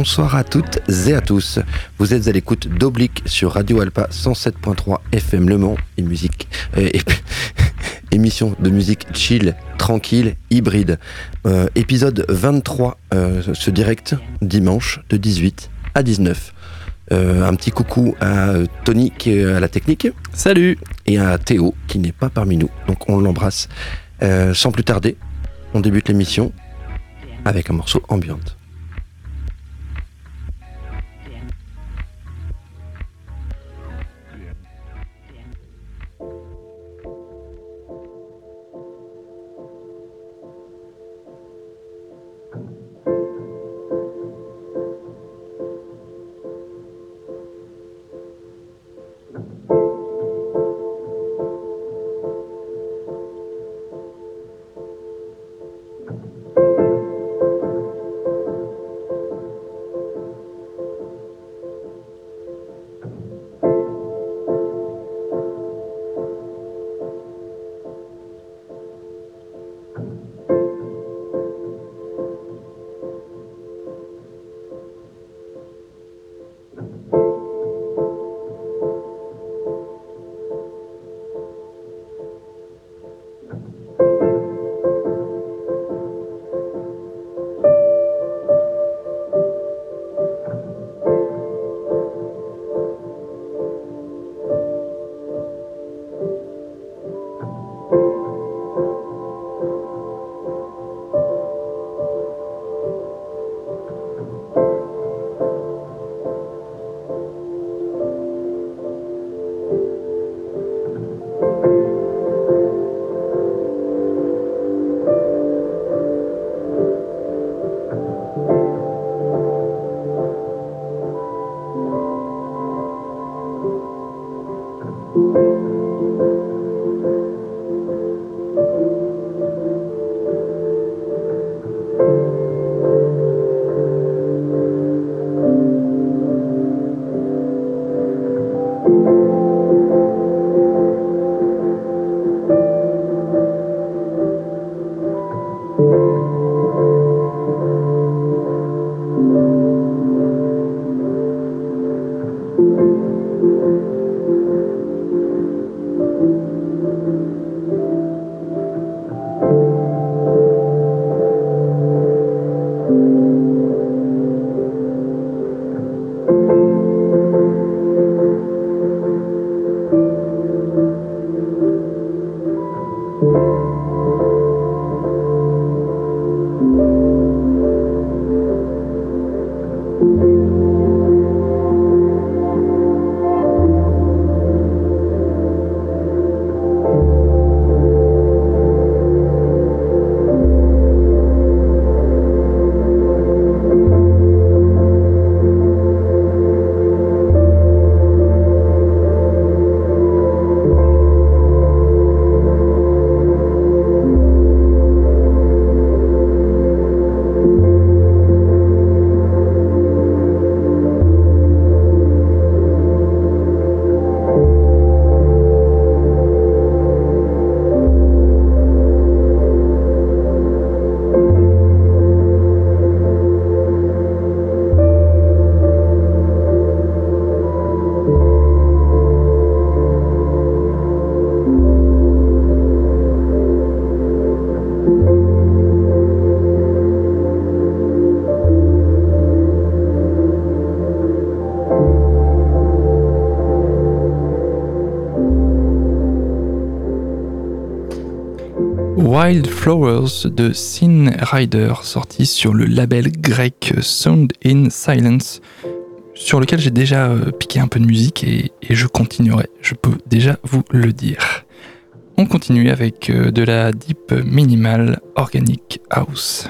bonsoir à toutes et à tous. Vous êtes à l'écoute d'Oblique sur Radio Alpa 107.3 FM Le Mans et musique. Euh, émission de musique chill, tranquille, hybride. Euh, épisode 23, euh, ce direct dimanche de 18 à 19. un petit coucou à Tony qui est à la technique. Salut Et à Théo qui n'est pas parmi nous. Donc on l'embrasse. sans plus tarder, on débute l'émission avec un morceau ambiante. Wild Flowers de Sin Rider, sorti sur le label grec Sound in Silence, sur lequel j'ai déjà euh, piqué un peu de musique et, je continuerai, je peux déjà vous le dire. On continue avec euh, de la deep minimal organic house.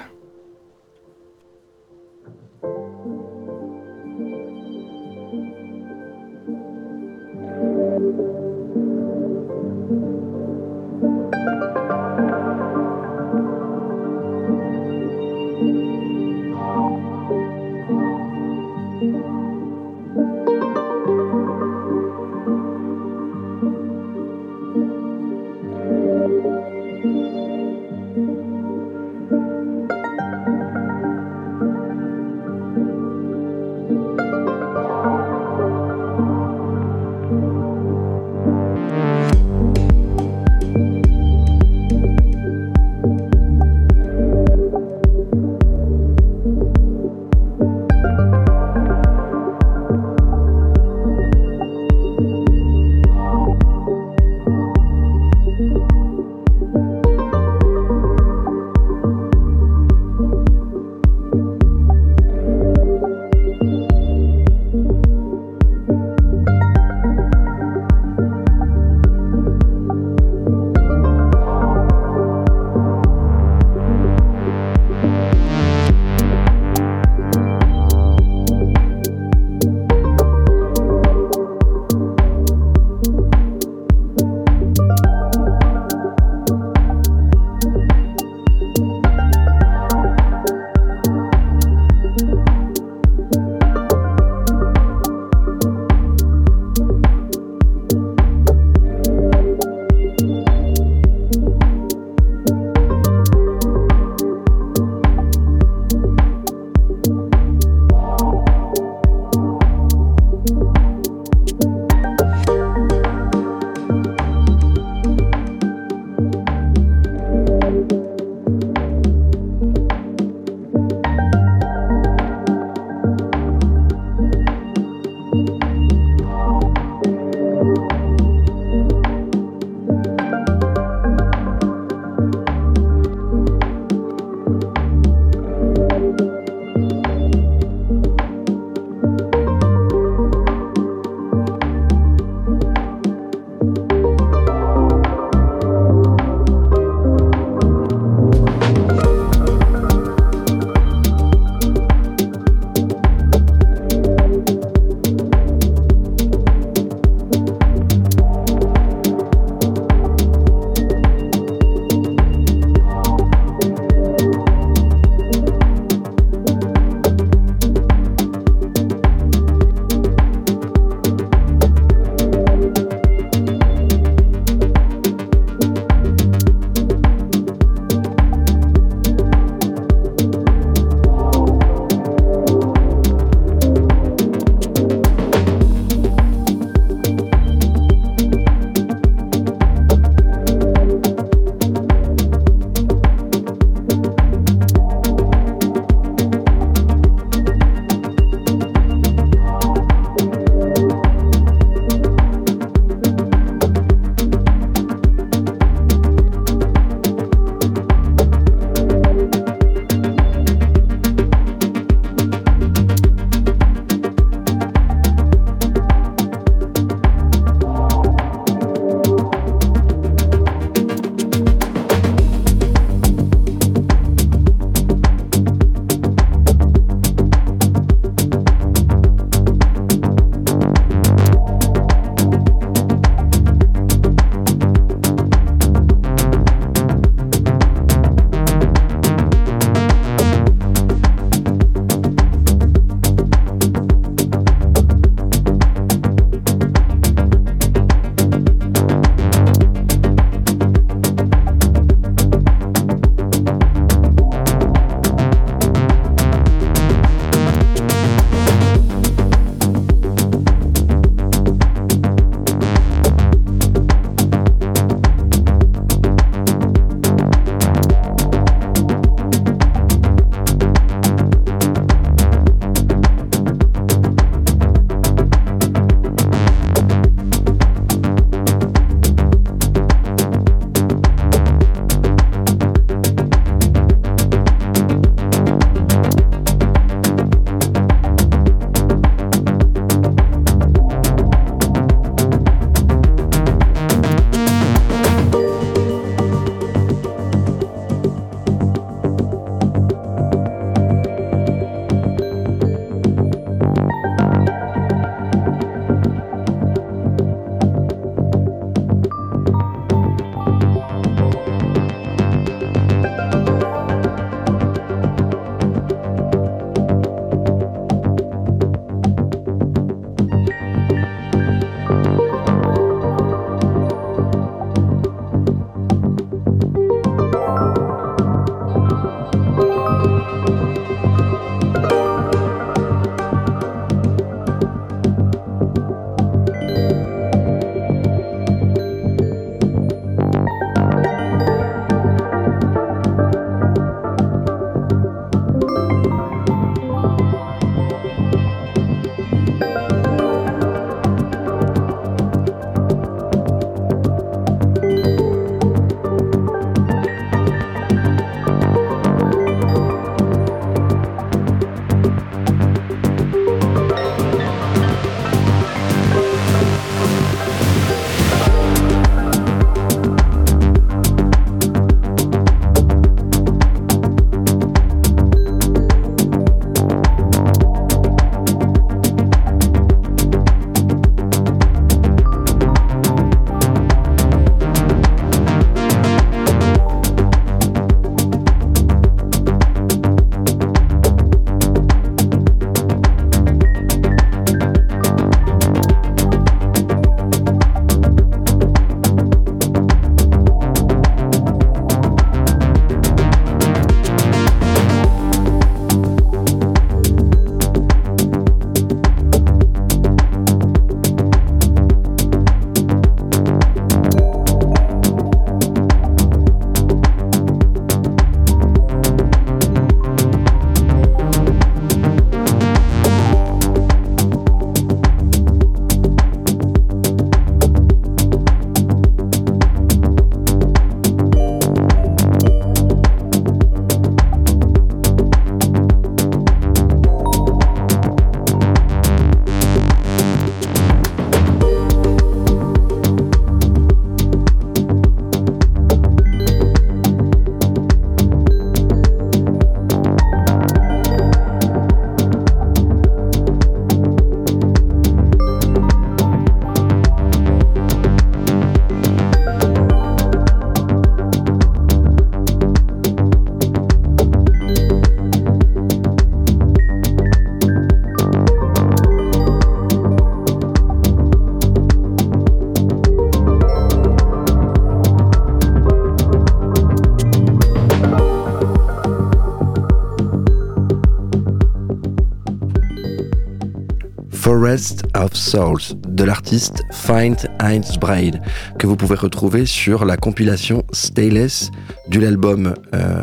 Forest of Souls de l'artiste Find Heinz Bride que vous pouvez retrouver sur la compilation Stayless de l'album euh,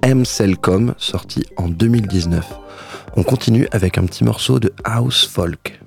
M Cellcom sorti en 2019. On continue avec un petit morceau de house folk.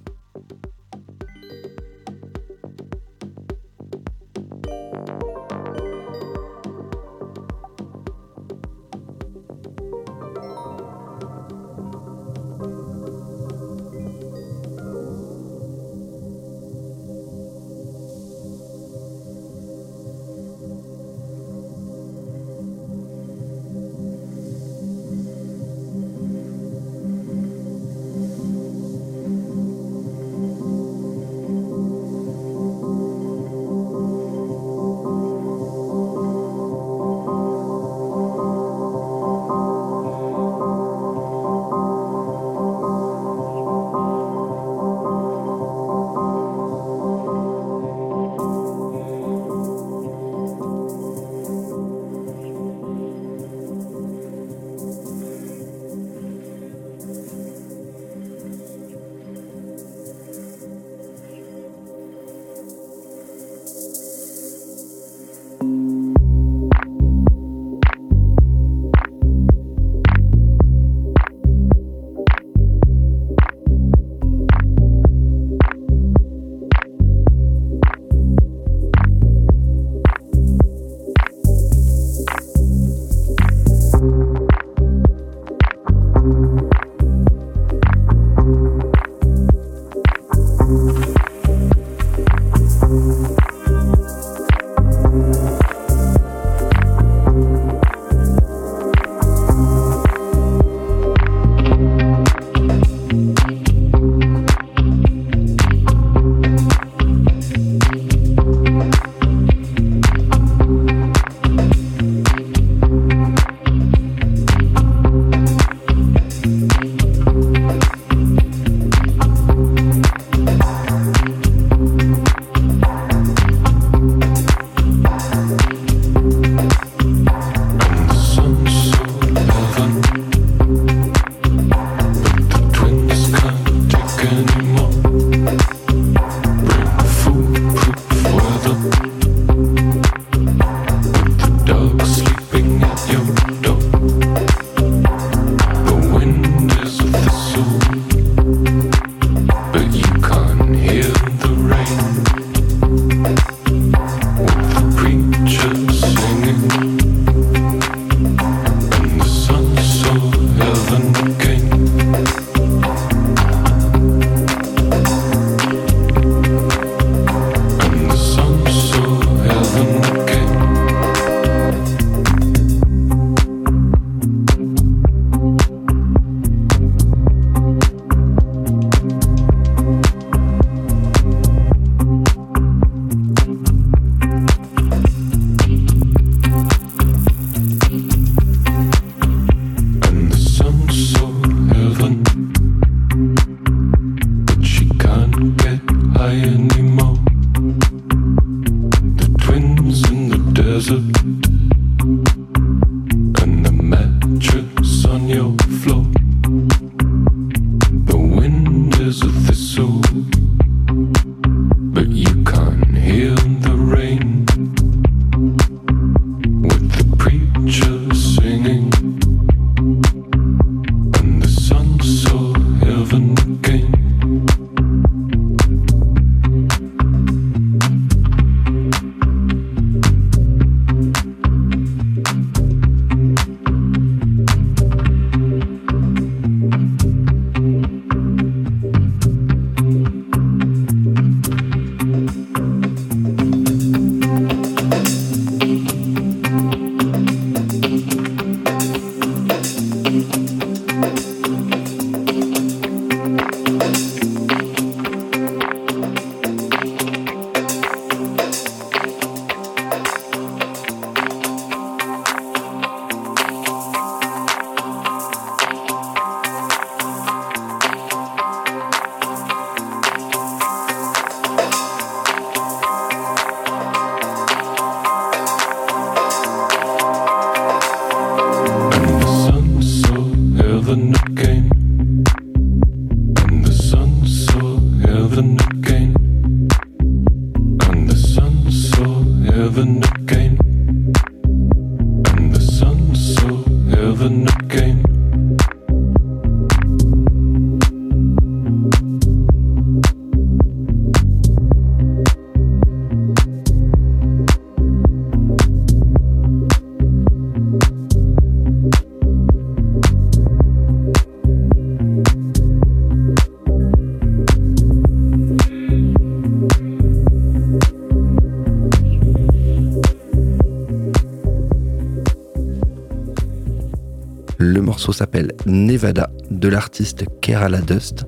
S'appelle Nevada de l'artiste Kerala Dust.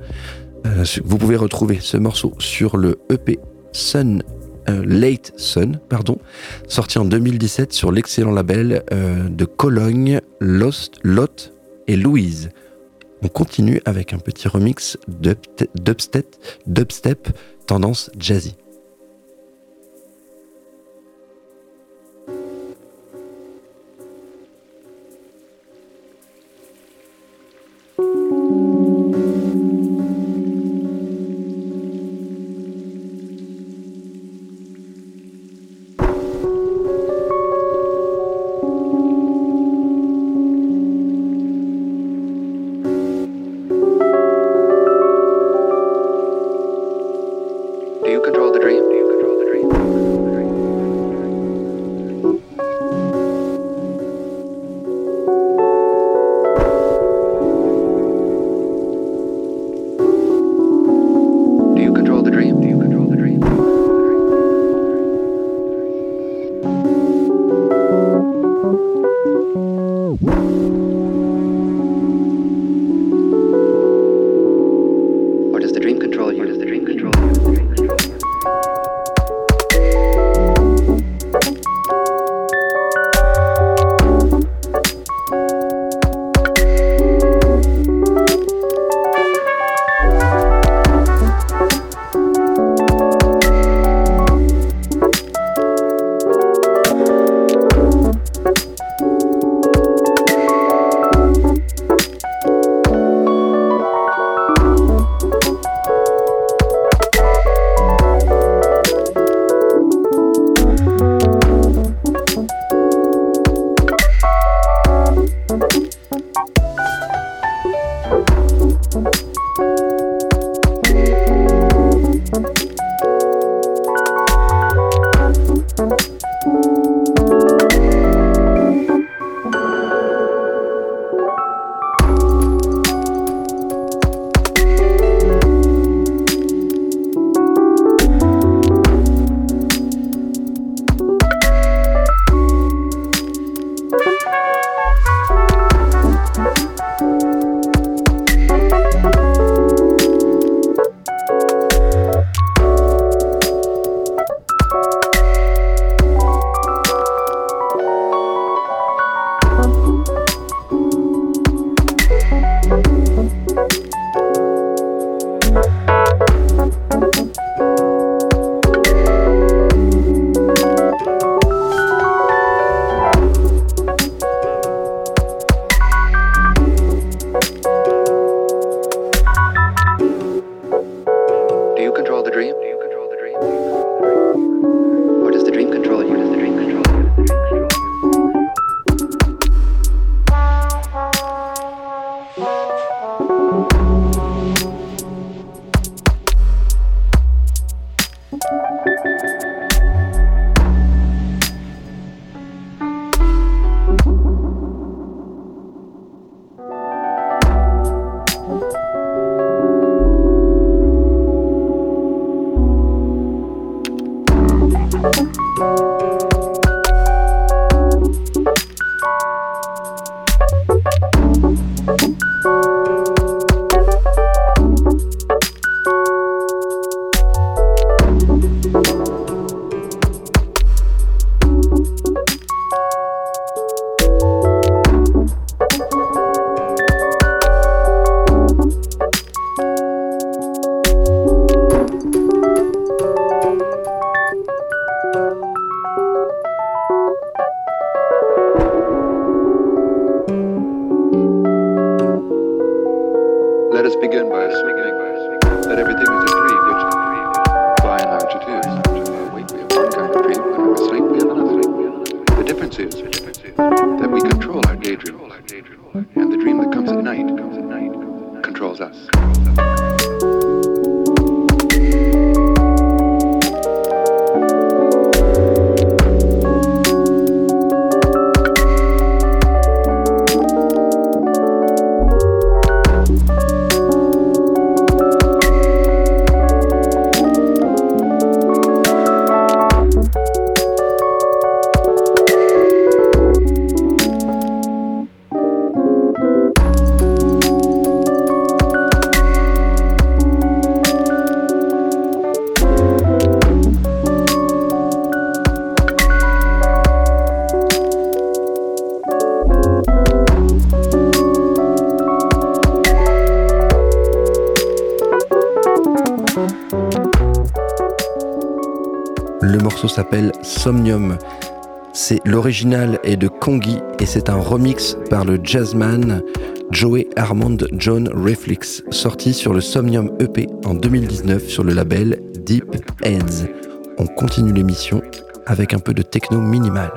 Euh, vous pouvez retrouver ce morceau sur le EP Sun euh, Late Sun, sorti en 2017 sur l'excellent label euh, de Cologne, Lost, Lot et Louise. On continue avec un petit remix dubstep, dubstep tendance jazzy. Somnium. C'est l'original est de Kongi et c'est un remix par le jazzman Joey Armand John Reflex, sorti sur le Somnium EP en 2019 sur le label Deep Heads. On continue l'émission avec un peu de techno minimal.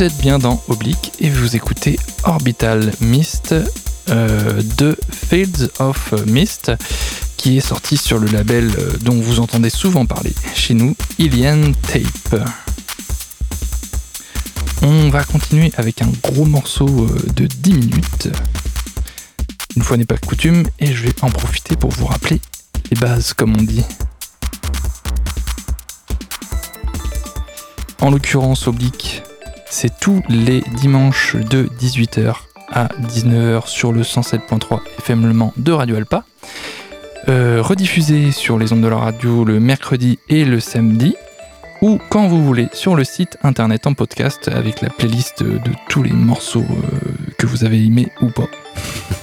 Êtes bien dans Oblique et vous écoutez Orbital Mist euh, de Fields of Mist qui est sorti sur le label euh, dont vous entendez souvent parler chez nous, Ilian Tape. On va continuer avec un gros morceau euh, de 10 minutes. Une fois n'est pas coutume, et je vais en profiter pour vous rappeler les bases, comme on dit. En l'occurrence, Oblique, c'est tous les dimanches de 18h à 19h sur le 107.3 FM de Radio Alpa. Euh, rediffusé sur les ondes de la radio le mercredi et le samedi, ou quand vous voulez sur le site internet en podcast avec la playlist de tous les morceaux euh, que vous avez aimés ou pas.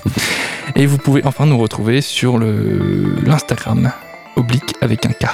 et vous pouvez enfin nous retrouver sur l'Instagram oblique avec un K.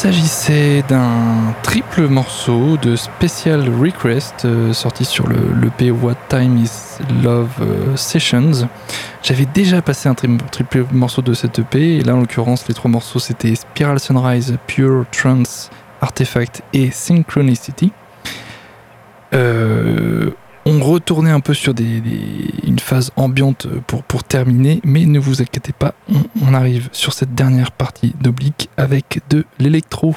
s'agissait d'un triple morceau de Special Request euh, sorti sur le What Time Is Love euh, Sessions. J'avais déjà passé un triple morceau de cette EP, et là en l'occurrence les trois morceaux c'était Spiral Sunrise, Pure Trance, Artifact et Synchronicity. Euh, on retournait un peu sur des, une phase ambiante pour, pour terminer, mais ne vous inquiétez pas, on, arrive sur cette dernière partie d'oblique avec de l'électro.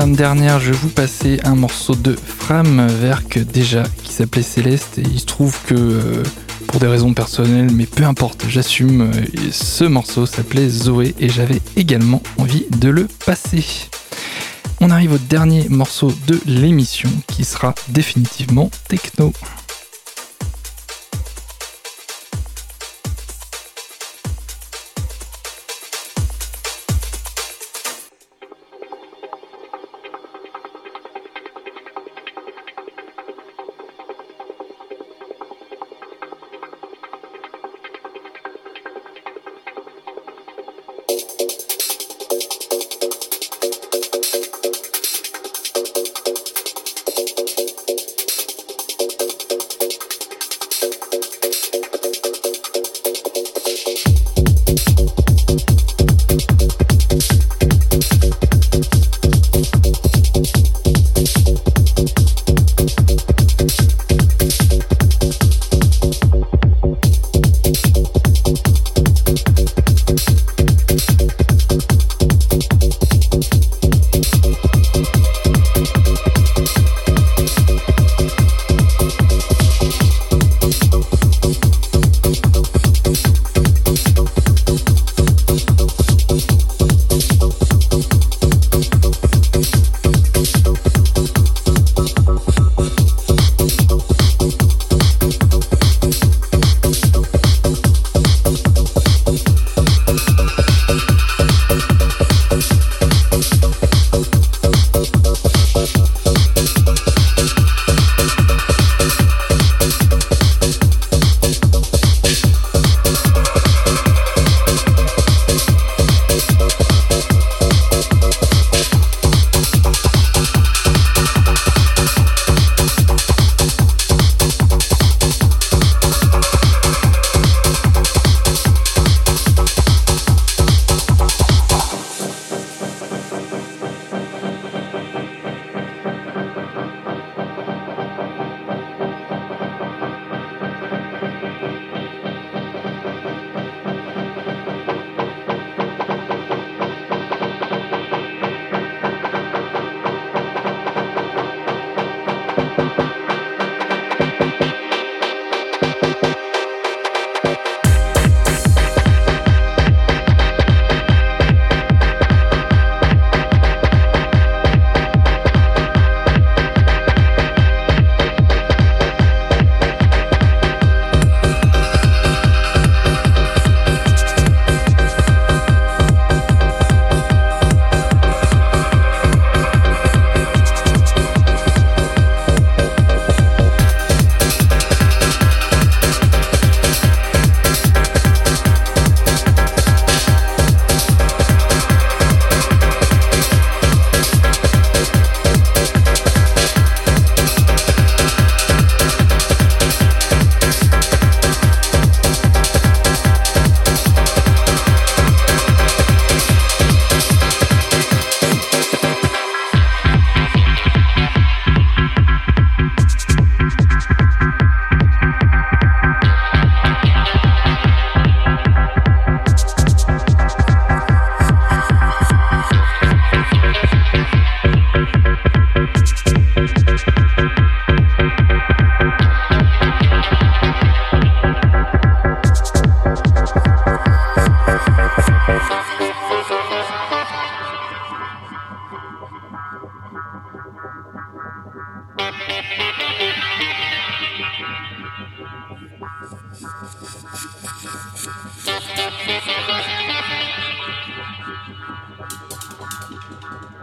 Dernière, je vous passais un morceau de Framwerk déjà qui s'appelait Céleste et il se trouve que euh, pour des raisons personnelles, mais peu importe, j'assume, euh, ce morceau s'appelait Zoé et j'avais également envie de le passer. On arrive au dernier morceau de l'émission qui sera définitivement techno.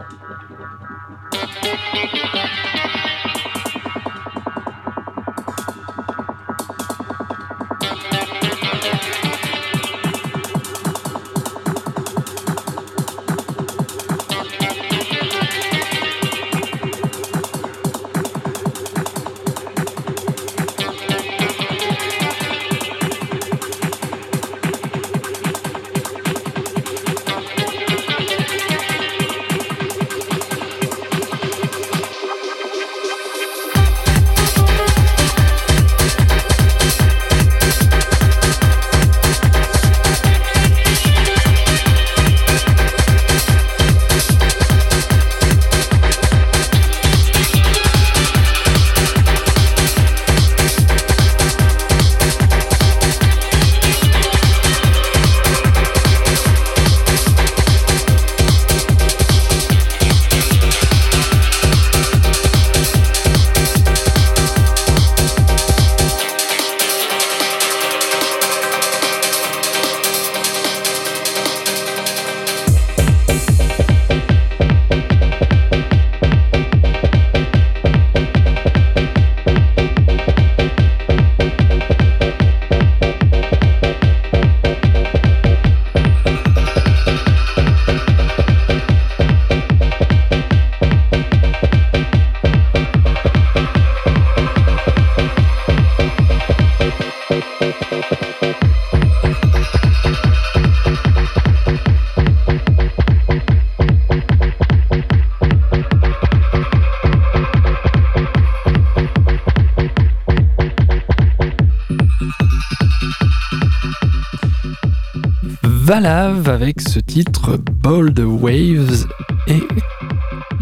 Thank you. Avec ce titre Bold Waves et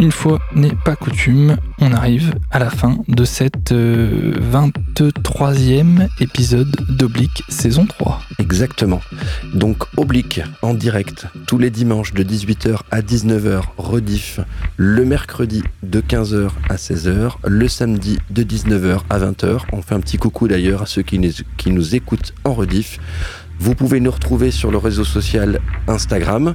une fois n'est pas coutume, on arrive à la fin de cette 23e épisode d'Oblique saison 3. Exactement. Donc Oblique en direct tous les dimanches de 18h à 19h, rediff le mercredi de 15h à 16h, le samedi de 19h à 20h. On fait un petit coucou d'ailleurs à ceux qui nous, qui nous écoutent en rediff. Vous pouvez nous retrouver sur le réseau social Instagram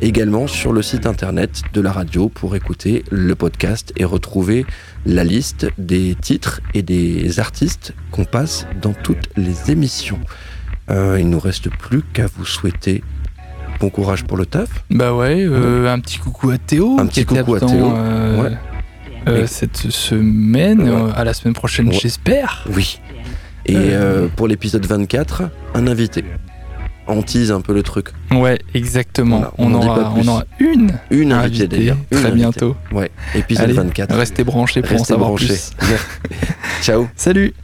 également sur le site internet de la radio pour écouter le podcast et retrouver la liste des titres et des artistes qu'on passe dans toutes les émissions. Euh, il nous reste plus qu'à vous souhaiter bon courage pour le taf. Bah ouais, euh, un petit coucou à Théo. Un petit coucou à Théo, euh, ouais. euh, Et- cette semaine, Ouais. à la semaine prochaine, j'espère. Oui. Et euh, pour l'épisode 24, un invité. On tease un peu le truc. Ouais, exactement. On, on, en aura, on, aura, une. Une invitée, d'ailleurs. Très bientôt. Ouais, épisode 24. Restez branchés pour restez en savoir plus. Ciao. Salut.